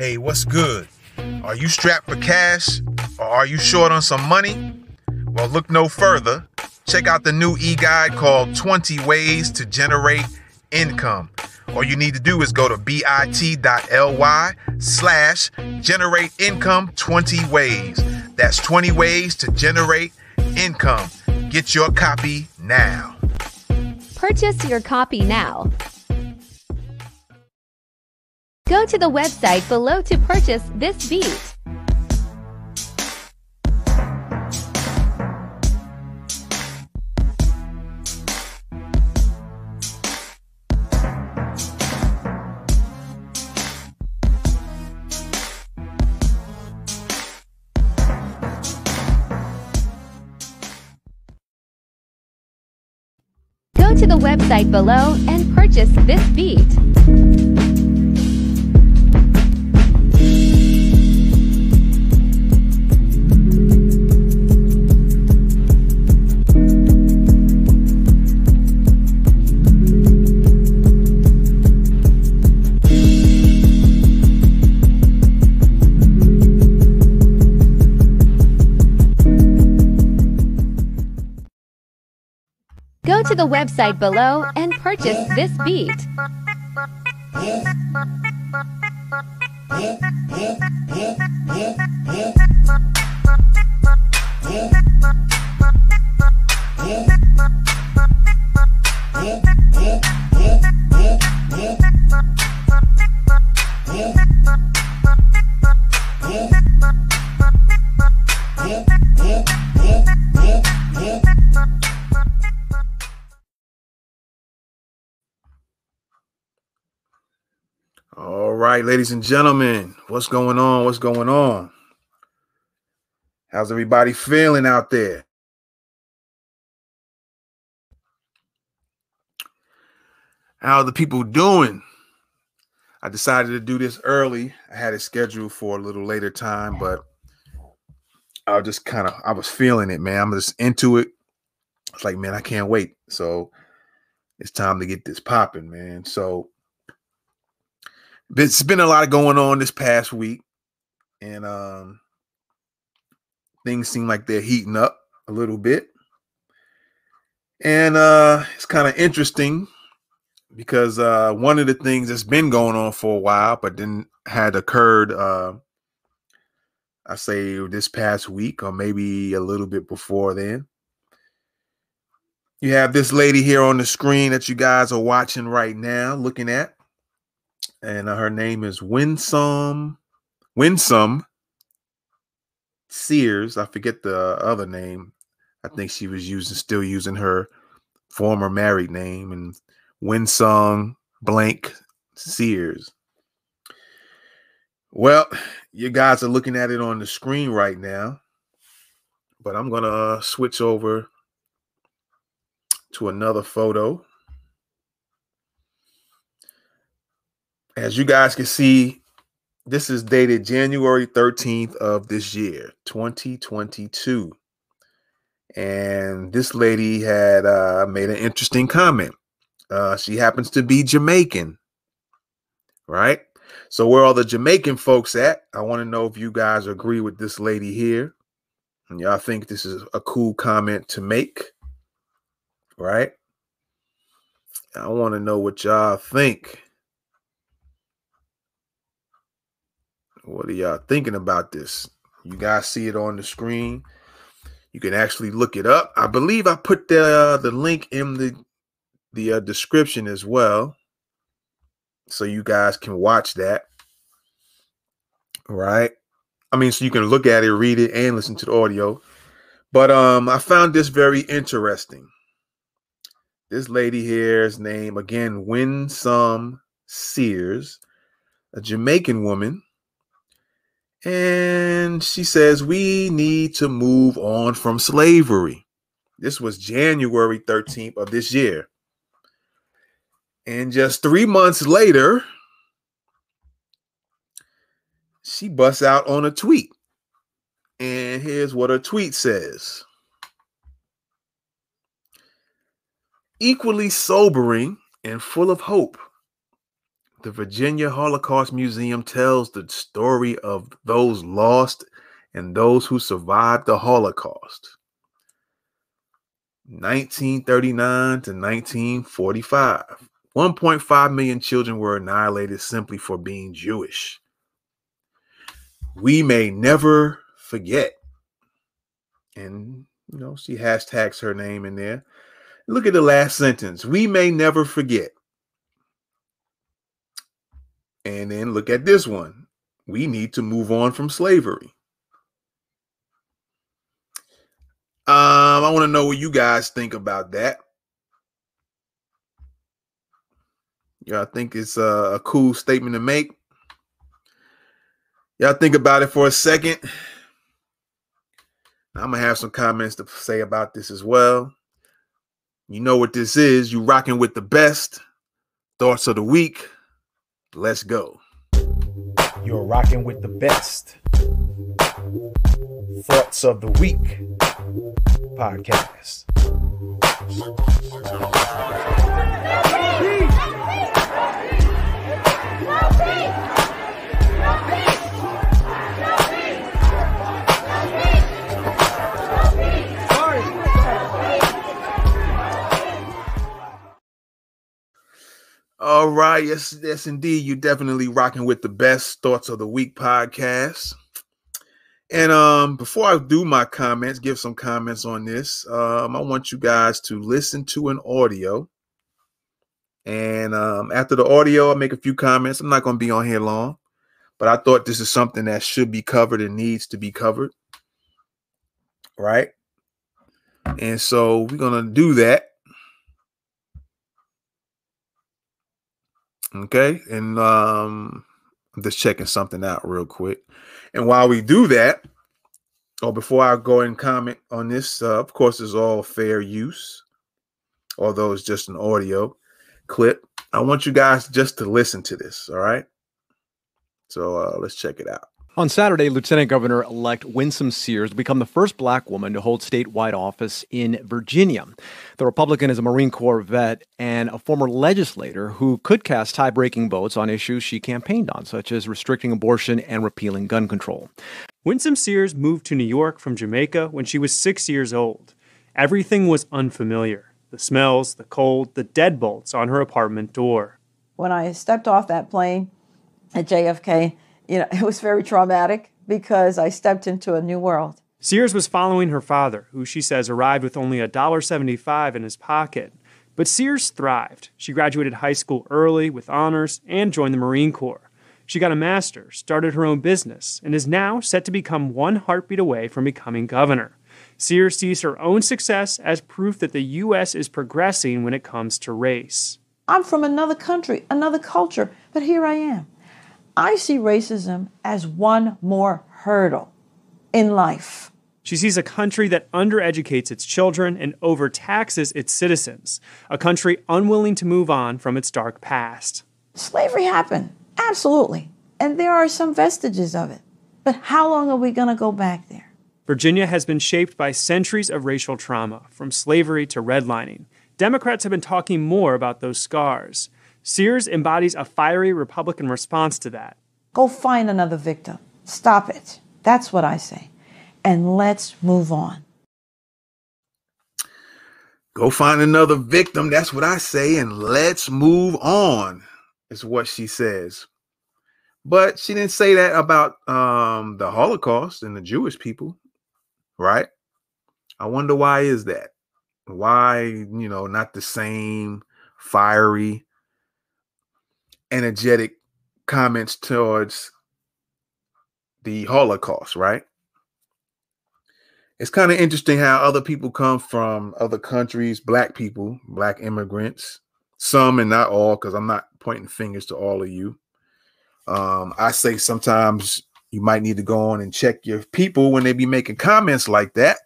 Hey, what's good? Are you strapped for cash or are you short on some money? Well, look no further. Check out the new e guide called 20 Ways to Generate Income. All you need to do is go to bit.ly slash generate income 20 ways. That's 20 ways to generate income. Get your copy now. Purchase your copy now. Go to the website below to purchase this beat. Go to the website below and purchase this beat. The website below and purchase this beat. Right, ladies and gentlemen, what's going on? What's going on? How's everybody feeling out there? How are the people doing? I decided to do this early. I had it scheduled for a little later time, but I just kind of I was feeling it, man. I'm just into it. It's like, man, I can't wait. So it's time to get this popping, man. So it's been a lot of going on this past week, and um, things seem like they're heating up a little bit, and uh, it's kind of interesting because uh, one of the things that's been going on for a while, but then had occurred, uh, I say this past week or maybe a little bit before then. You have this lady here on the screen that you guys are watching right now, looking at and uh, her name is Winsome Winsome Sears. I forget the other name. I think she was using still using her former married name and Winsome blank Sears. Well, you guys are looking at it on the screen right now, but I'm gonna uh, switch over to another photo. As you guys can see, this is dated January 13th of this year, 2022. And this lady had uh, made an interesting comment. Uh, she happens to be Jamaican, right? So, where are the Jamaican folks at? I want to know if you guys agree with this lady here. And y'all think this is a cool comment to make, right? I want to know what y'all think. What are y'all thinking about this? You guys see it on the screen. You can actually look it up. I believe I put the uh, the link in the the uh, description as well, so you guys can watch that. Right? I mean, so you can look at it, read it, and listen to the audio. But um, I found this very interesting. This lady here's name again, Winsome Sears, a Jamaican woman and she says, We need to move on from slavery. This was January 13th of this year. And just three months later, she busts out on a tweet. And here's what her tweet says Equally sobering and full of hope. The Virginia Holocaust Museum tells the story of those lost and those who survived the Holocaust. 1939 to 1945. 1.5 million children were annihilated simply for being Jewish. We may never forget. And, you know, she hashtags her name in there. Look at the last sentence. We may never forget. And then look at this one. We need to move on from slavery. Um, I want to know what you guys think about that. I think it's a, a cool statement to make. Y'all think about it for a second. I'm gonna have some comments to say about this as well. You know what this is. You rocking with the best thoughts of the week. Let's go. You're rocking with the best thoughts of the week podcast. All right, yes, yes, indeed. You're definitely rocking with the best thoughts of the week podcast. And um, before I do my comments, give some comments on this. Um, I want you guys to listen to an audio. And um, after the audio, I'll make a few comments. I'm not going to be on here long, but I thought this is something that should be covered and needs to be covered. Right. And so we're going to do that. Okay. And um, I'm just checking something out real quick. And while we do that, or before I go and comment on this, uh, of course, it's all fair use, although it's just an audio clip. I want you guys just to listen to this. All right. So uh, let's check it out. On Saturday, Lieutenant Governor elect Winsome Sears will become the first black woman to hold statewide office in Virginia. The Republican is a Marine Corps vet and a former legislator who could cast tie breaking votes on issues she campaigned on, such as restricting abortion and repealing gun control. Winsome Sears moved to New York from Jamaica when she was six years old. Everything was unfamiliar the smells, the cold, the deadbolts on her apartment door. When I stepped off that plane at JFK, you know, it was very traumatic because I stepped into a new world. Sears was following her father, who she says arrived with only $1.75 in his pocket. But Sears thrived. She graduated high school early with honors and joined the Marine Corps. She got a master's, started her own business, and is now set to become one heartbeat away from becoming governor. Sears sees her own success as proof that the U.S. is progressing when it comes to race. I'm from another country, another culture, but here I am. I see racism as one more hurdle in life. She sees a country that undereducates its children and overtaxes its citizens, a country unwilling to move on from its dark past. Slavery happened, absolutely, and there are some vestiges of it. But how long are we going to go back there? Virginia has been shaped by centuries of racial trauma, from slavery to redlining. Democrats have been talking more about those scars. Sears embodies a fiery Republican response to that. Go find another victim. Stop it. That's what I say. And let's move on. Go find another victim. That's what I say. And let's move on, is what she says. But she didn't say that about um, the Holocaust and the Jewish people, right? I wonder why is that? Why, you know, not the same fiery energetic comments towards the Holocaust, right? It's kind of interesting how other people come from other countries, black people, black immigrants, some and not all, because I'm not pointing fingers to all of you. Um, I say sometimes you might need to go on and check your people when they be making comments like that.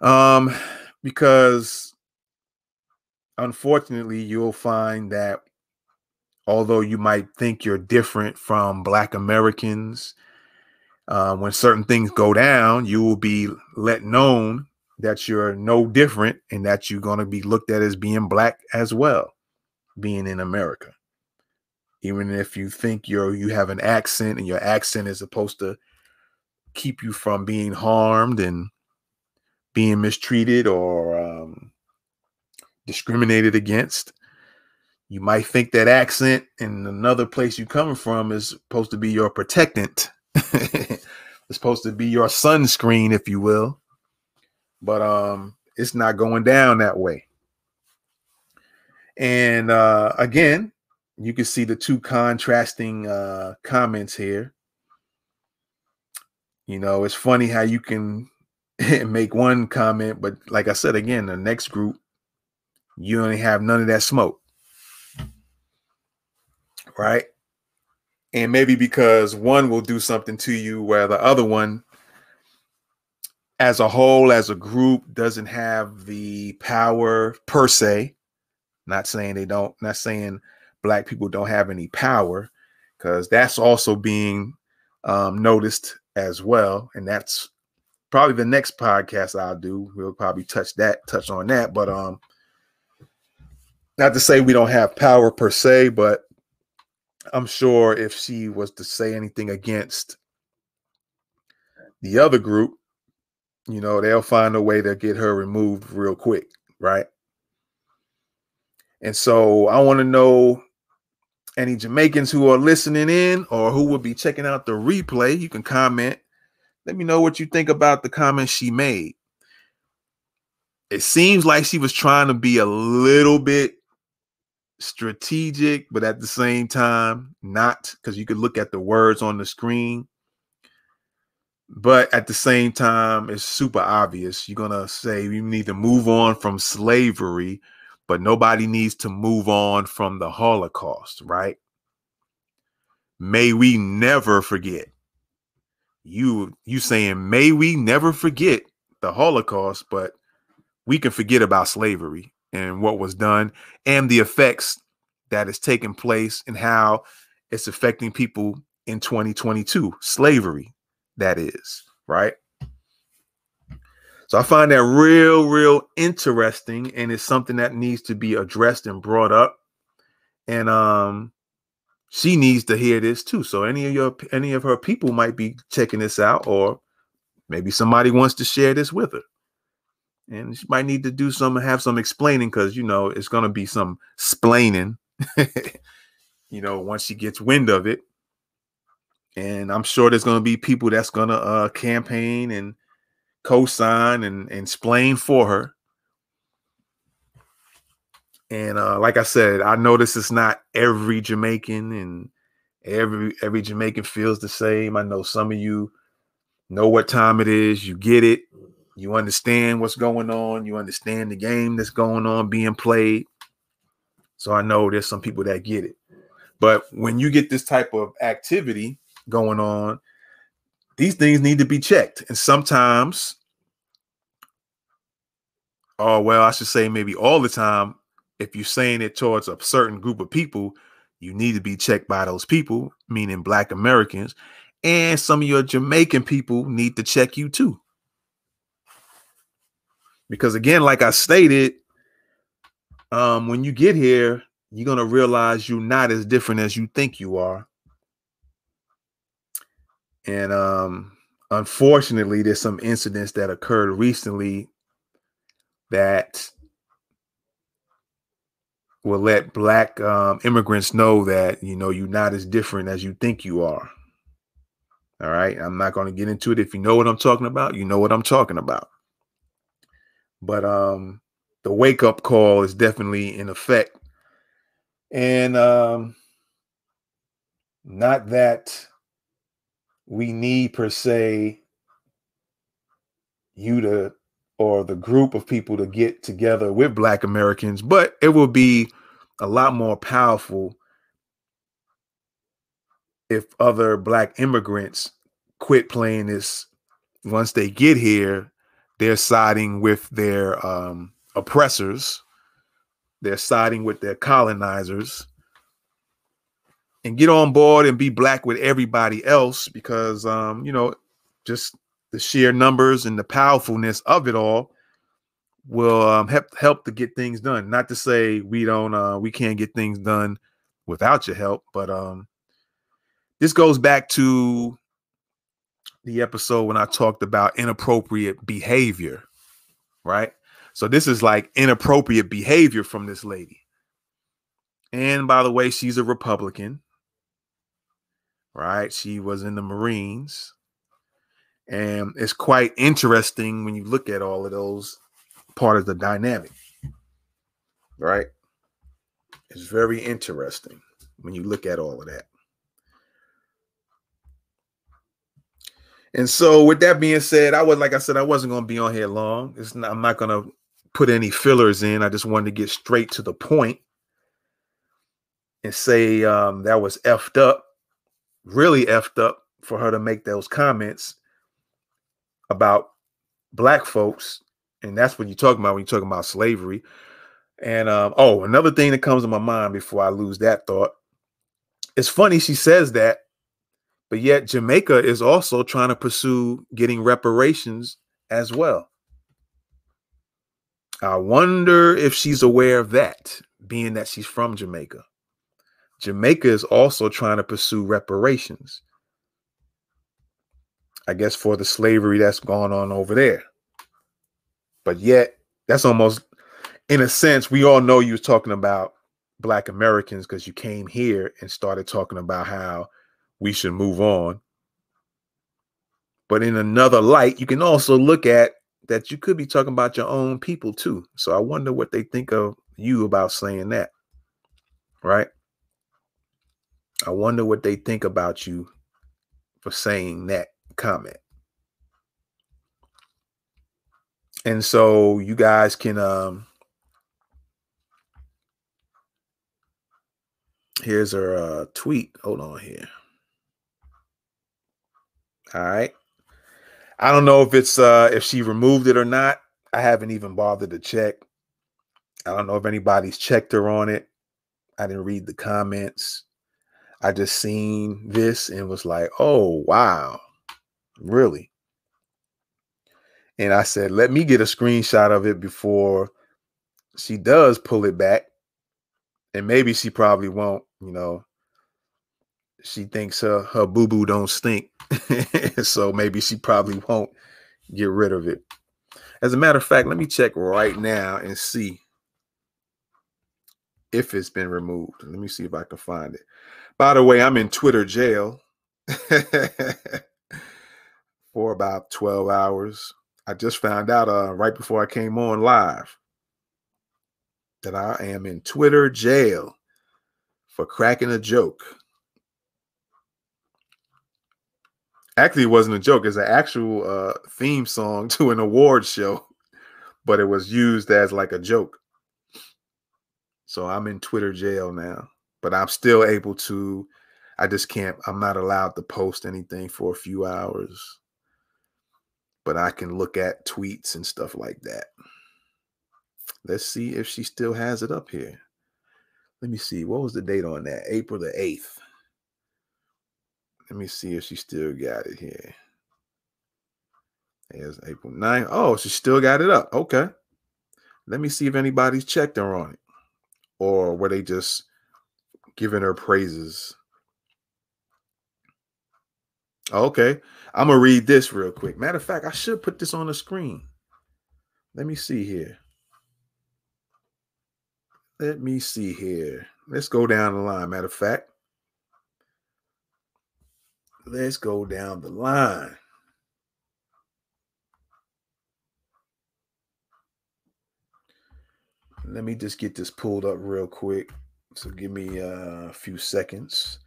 Um, because unfortunately, you'll find that although you might think you're different from Black Americans, uh, when certain things go down, you will be let known that you're no different and that you're going to be looked at as being Black as well. being in America. Even if you think you're you have an accent and your accent is supposed to keep you from being harmed and being mistreated or um, discriminated against. You might think that accent in another place you're coming from is supposed to be your protectant. it's supposed to be your sunscreen, if you will. But um, it's not going down that way. And uh, again, you can see the two contrasting uh, comments here. You know, it's funny how you can make one comment, but like I said again, the next group, you only have none of that smoke. Right? And maybe because one will do something to you where the other one, as a whole, as a group, doesn't have the power per se. Not saying they don't, not saying black people don't have any power, because that's also being um, noticed as well. And that's probably the next podcast I'll do. We'll probably touch that, touch on that. But um, not to say we don't have power per se, but I'm sure if she was to say anything against the other group, you know, they'll find a way to get her removed real quick, right? And so I want to know any Jamaicans who are listening in or who will be checking out the replay, you can comment. Let me know what you think about the comments she made. It seems like she was trying to be a little bit strategic, but at the same time, not because you could look at the words on the screen. But at the same time, it's super obvious. You're going to say we need to move on from slavery but nobody needs to move on from the Holocaust, right? May we never forget. You you saying may we never forget the Holocaust, but we can forget about slavery and what was done and the effects that is taking place and how it's affecting people in 2022. Slavery, that is, right? So I find that real, real interesting, and it's something that needs to be addressed and brought up. And um, she needs to hear this too. So any of your any of her people might be checking this out, or maybe somebody wants to share this with her. And she might need to do some have some explaining because you know it's gonna be some splaining, you know, once she gets wind of it. And I'm sure there's gonna be people that's gonna uh campaign and co-sign and, and explain for her. And uh, like I said, I notice it's not every Jamaican and every every Jamaican feels the same. I know some of you know what time it is, you get it, you understand what's going on, you understand the game that's going on being played. So I know there's some people that get it. But when you get this type of activity going on, these things need to be checked. And sometimes, oh, well, I should say maybe all the time, if you're saying it towards a certain group of people, you need to be checked by those people, meaning Black Americans. And some of your Jamaican people need to check you too. Because again, like I stated, um, when you get here, you're to realize you're not as different as you think you are. And um, unfortunately, there's some incidents that occurred recently that will let black um, immigrants know that you know you're not as different as you think you are. All right, I'm not going to get into it. If you know what I'm talking about, you know what I'm talking about. But um, the wake up call is definitely in effect, and um, not that we need per se you to or the group of people to get together with black Americans, but it will be a lot more powerful if other black immigrants quit playing this once they get here they're siding with their um, oppressors they're siding with their colonizers and get on board and be black with everybody else because um, you know, just the sheer numbers and the powerfulness of it all will um, help help to get things done. Not to say we don't uh, we can't get things done without your help, but um, this goes back to the episode when I talked about inappropriate behavior, right? So this is like inappropriate behavior from this lady. And by the way, she's a Republican, right? She was in the Marines. And it's quite interesting when you look at all of those part of the dynamic, right? It's very interesting when you look at all of that. And so, with that being said, I was like I said, I wasn't going to be on here long. It's Not, I'm not going to put any fillers in. I just wanted to get straight to the point and say um, that was effed up, really effed up for her to make those comments about black folks. And that's what you're talking about when you're talking about slavery. And um, oh, another thing that comes to my mind before I lose that thought. It's funny she says that, but yet Jamaica is also trying to pursue getting reparations as well. I wonder if she's aware of that, being that she's from Jamaica. Jamaica is also trying to pursue reparations. I guess for the slavery that's gone on over there. But yet, that's almost, in a sense, we all know you was talking about Black Americans because you came here and started talking about how we should move on. But in another light, you can also look at that you could be talking about your own people too. So I wonder what they think of you about saying that. Right? I wonder what they think about you for saying that comment. And so you guys can um here's her uh tweet. Hold on here. All right. I don't know if it's uh if she removed it or not. I haven't even bothered to check. I don't know if anybody's checked her on it. I didn't read the comments. I just seen this and was like, oh wow, really? And I said, let me get a screenshot of it before she does pull it back. And maybe she probably won't, you know. She thinks her her boo-boo don't stink. so maybe she probably won't get rid of it. As a matter of fact, let me check right now and see if it's been removed. Let me see if I can find it. By the way, I'm in Twitter jail for about 12 hours. I just found out uh, right before I came on live that I am in Twitter jail for cracking a joke. Actually, it wasn't a joke. It's an actual uh, theme song to an award show, but it was used as like a joke. So I'm in Twitter jail now but I'm still able to. I just can't. I'm not allowed to post anything for a few hours, but I can look at tweets and stuff like that. Let's see if she still has it up here. Let me see. What was the date on that? April the 8th. Let me see if she still got it here. There's April 9th. Oh, she still got it up. Okay. Let me see if anybody's checked her on it. Or were they just giving her praises. Okay, I'm gonna read this real quick. Matter of fact, I should put this on the screen. Let me see here. Let me see here. Let's go down the line. Matter of fact, let's go down the line. Let me just get this pulled up real quick. So give me a few seconds.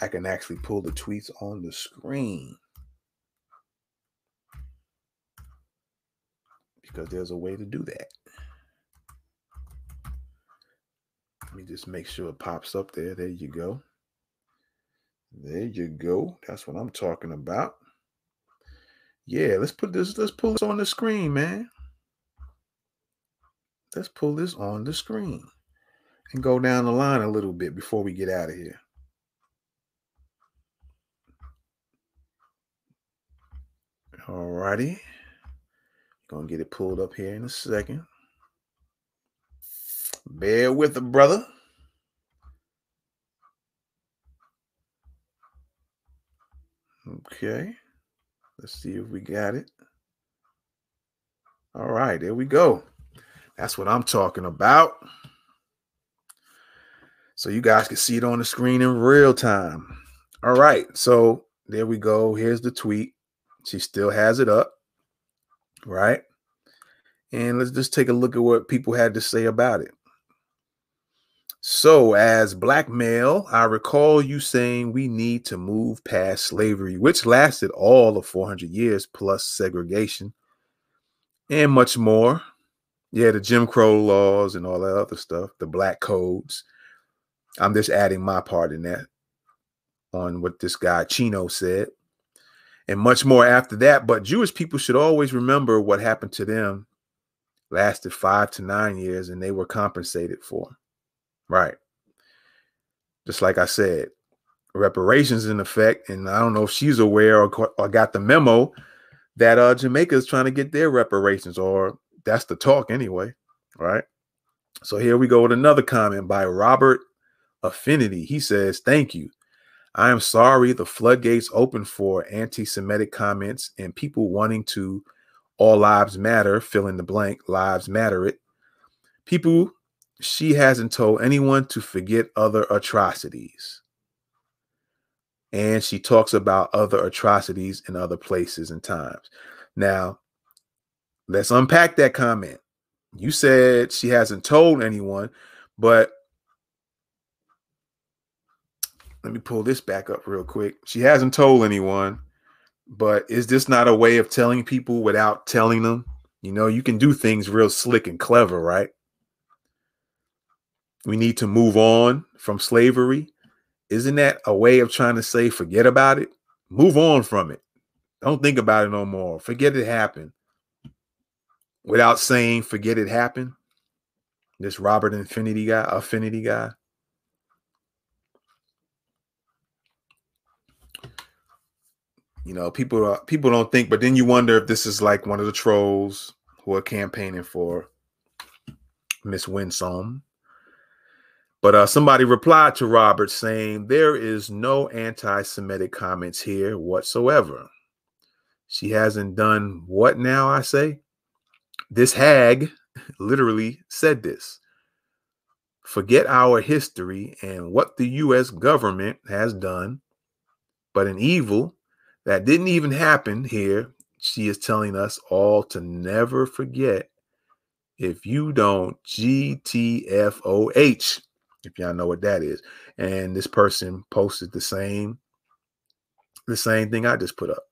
I can actually pull the tweets on the screen. Because there's a way to do that. Let me just make sure it pops up there. There you go. There you go. That's what I'm talking about. Yeah, let's put this, let's pull this on the screen, man. Let's pull this on the screen and go down the line a little bit before we get out of here. All righty. Gonna get it pulled up here in a second. Bear with a brother. Okay. Let's see if we got it. All right, there we go. That's what I'm talking about. So you guys can see it on the screen in real time. All right, so there we go. Here's the tweet. She still has it up, right? And let's just take a look at what people had to say about it. So, as black male, I recall you saying we need to move past slavery, which lasted all of 400 years plus segregation and much more. Yeah, the Jim Crow laws and all that other stuff, the black codes. I'm just adding my part in that on what this guy Chino said, and much more after that. But Jewish people should always remember what happened to them lasted five to nine years and they were compensated for. Right. Just like I said, reparations in effect. And I don't know if she's aware or, or got the memo that uh, Jamaica is trying to get their reparations, or that's the talk anyway. Right. So here we go with another comment by Robert Affinity. He says, Thank you. I am sorry the floodgates open for anti Semitic comments and people wanting to all lives matter, fill in the blank, lives matter it. People she hasn't told anyone to forget other atrocities. And she talks about other atrocities in other places and times. Now, let's unpack that comment. You said she hasn't told anyone, but let me pull this back up real quick. She hasn't told anyone, but is this not a way of telling people without telling them? You know, you can do things real slick and clever, right? We need to move on from slavery. Isn't that a way of trying to say forget about it? Move on from it. Don't think about it no more. Forget it happened. Without saying forget it happened. This Robert Infinity guy, affinity guy. You know, people are, people don't think, but then you wonder if this is like one of the trolls who are campaigning for Miss Winsome but uh, somebody replied to Robert saying, There is no anti Semitic comments here whatsoever. She hasn't done what now, I say? This hag literally said this. Forget our history and what the U.S. government has done, but an evil that didn't even happen here, she is telling us all to never forget if you don't GTFOH if y'all know what that is. And this person posted the same the same thing I just put up.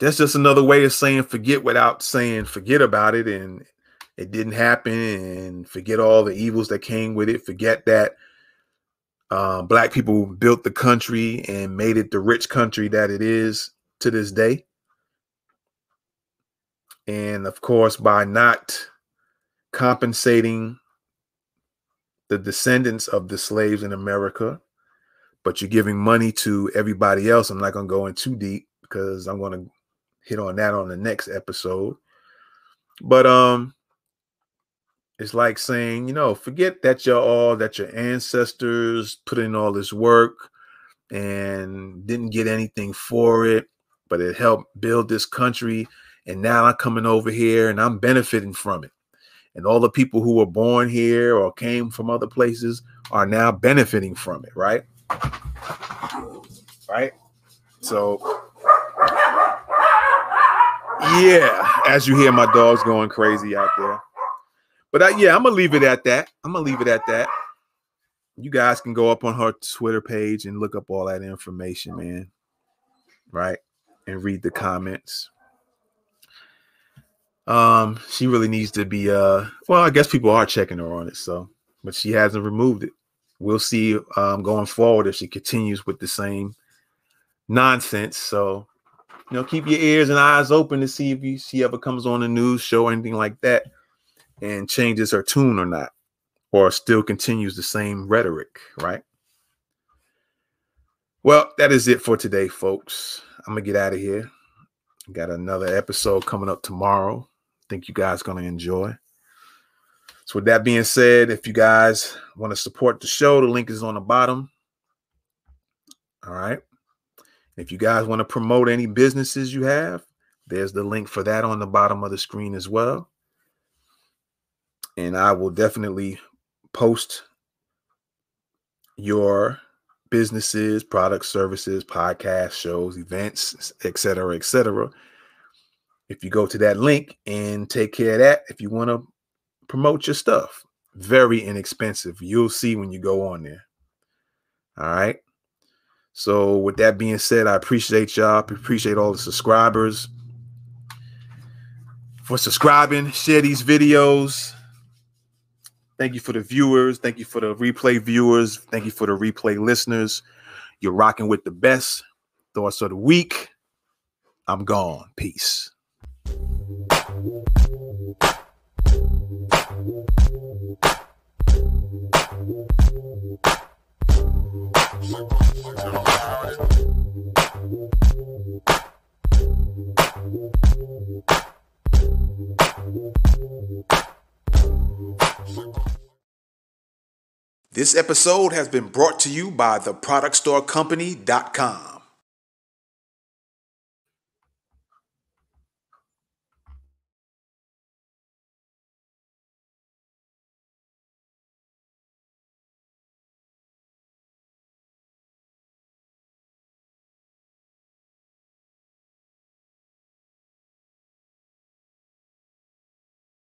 That's just another way of saying forget without saying forget about it and it didn't happen and forget all the evils that came with it. Forget that uh, black people built the country and made it the rich country that it is to this day. And of course, by not compensating the descendants of the slaves in America, but you're giving money to everybody else. I'm not going to go in too deep because I'm going to hit on that on the next episode. But um it's like saying, you know, forget that you're all that your ancestors put in all this work and didn't get anything for it, but it helped build this country and now I'm coming over here and I'm benefiting from it and all the people who were born here or came from other places are now benefiting from it, right? Right? So, yeah, as you hear my dogs going crazy out there. But I, yeah, I'm gonna leave it at that. I'm gonna leave it at that. You guys can go up on her Twitter page and look up all that information, man. Right? And read the comments. Um, she really needs to be uh well, I guess people are checking her on it, so but she hasn't removed it. We'll see um going forward if she continues with the same nonsense. So you know, keep your ears and eyes open to see if you she ever comes on a news show or anything like that and changes her tune or not, or still continues the same rhetoric, right? Well, that is it for today, folks. I'm gonna get out of here. Got another episode coming up tomorrow think you guys going to enjoy. So, with that being said, if you guys want to support the show, the link is on the bottom. All right. If you guys want to promote any businesses you have, there's the link for that on the bottom of the screen as well. And I will definitely post your businesses, products, services, podcast shows, events, etc., etc. If you go to that link and take care of that, if you want to promote your stuff. Very inexpensive. You'll see when you go on there. All right. So, with that being said, I appreciate y'all. Appreciate all the subscribers for subscribing. Share these videos. Thank you for the viewers. Thank you for the replay viewers. Thank you for the replay listeners. You're rocking with the best thoughts of the week. I'm gone. Peace. This episode has been brought to you by theproductstorecompany.com.